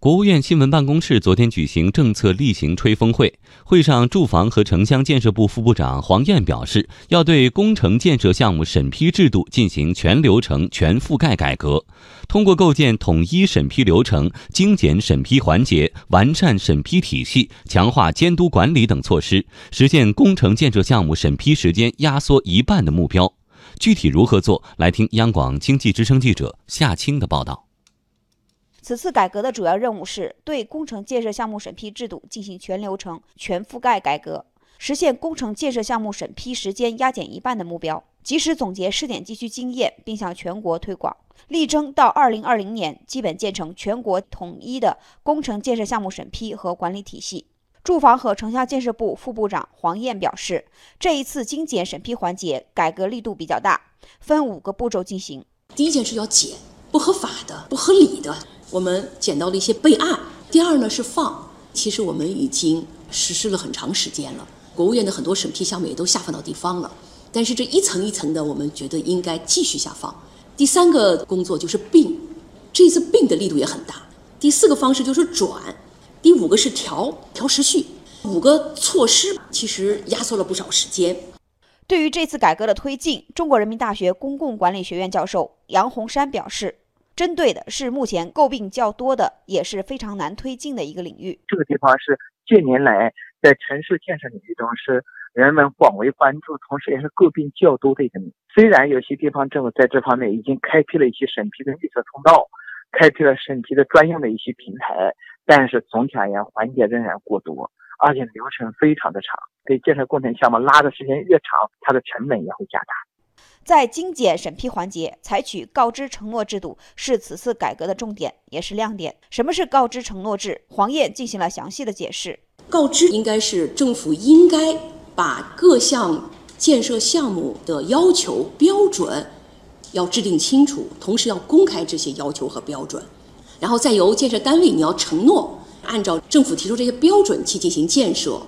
国务院新闻办公室昨天举行政策例行吹风会，会上，住房和城乡建设部副部长黄燕表示，要对工程建设项目审批制度进行全流程、全覆盖改革，通过构建统一审批流程、精简审批环节、完善审批体系、强化监督管理等措施，实现工程建设项目审批时间压缩一半的目标。具体如何做？来听央广经济之声记者夏青的报道。此次改革的主要任务是对工程建设项目审批制度进行全流程、全覆盖改革，实现工程建设项目审批时间压减一半的目标。及时总结试点地区经验，并向全国推广，力争到2020年基本建成全国统一的工程建设项目审批和管理体系。住房和城乡建设部副部长黄燕表示，这一次精简审批环节改革力度比较大，分五个步骤进行。第一件事要减不合法的、不合理的。我们捡到了一些备案。第二呢是放，其实我们已经实施了很长时间了。国务院的很多审批项目也都下放到地方了，但是这一层一层的，我们觉得应该继续下放。第三个工作就是并，这次并的力度也很大。第四个方式就是转，第五个是调调时序。五个措施其实压缩了不少时间。对于这次改革的推进，中国人民大学公共管理学院教授杨洪山表示。针对的是目前诟病较多的，也是非常难推进的一个领域。这个地方是近年来在城市建设领域中是人们广为关注，同时也是诟病较多的一个。虽然有些地方政府在这方面已经开辟了一些审批的绿色通道，开辟了审批的专用的一些平台，但是总体而言环节仍然过多，而且流程非常的长。给建设工程项目拉的时间越长，它的成本也会加大。在精简审批环节，采取告知承诺制度是此次改革的重点，也是亮点。什么是告知承诺制？黄燕进行了详细的解释。告知应该是政府应该把各项建设项目的要求标准要制定清楚，同时要公开这些要求和标准，然后再由建设单位你要承诺按照政府提出这些标准去进行建设。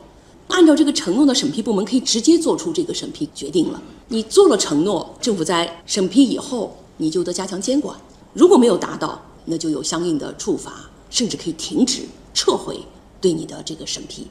按照这个承诺的审批部门可以直接做出这个审批决定了。你做了承诺，政府在审批以后，你就得加强监管。如果没有达到，那就有相应的处罚，甚至可以停止、撤回对你的这个审批。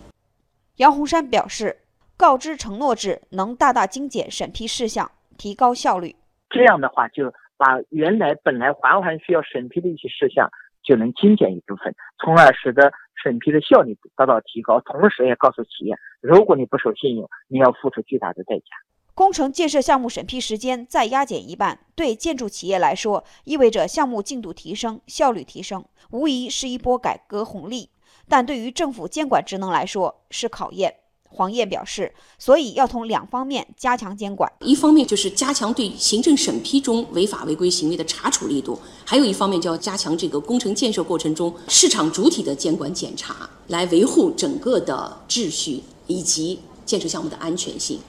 杨洪山表示，告知承诺制能大大精简审批事项，提高效率。这样的话，就把原来本来环环需要审批的一些事项。就能精简一部分，从而使得审批的效率得到提高。同时，也告诉企业，如果你不守信用，你要付出巨大的代价。工程建设项目审批时间再压减一半，对建筑企业来说，意味着项目进度提升、效率提升，无疑是一波改革红利。但对于政府监管职能来说，是考验。黄燕表示，所以要从两方面加强监管，一方面就是加强对行政审批中违法违规行为的查处力度，还有一方面就要加强这个工程建设过程中市场主体的监管检查，来维护整个的秩序以及建设项目的安全性。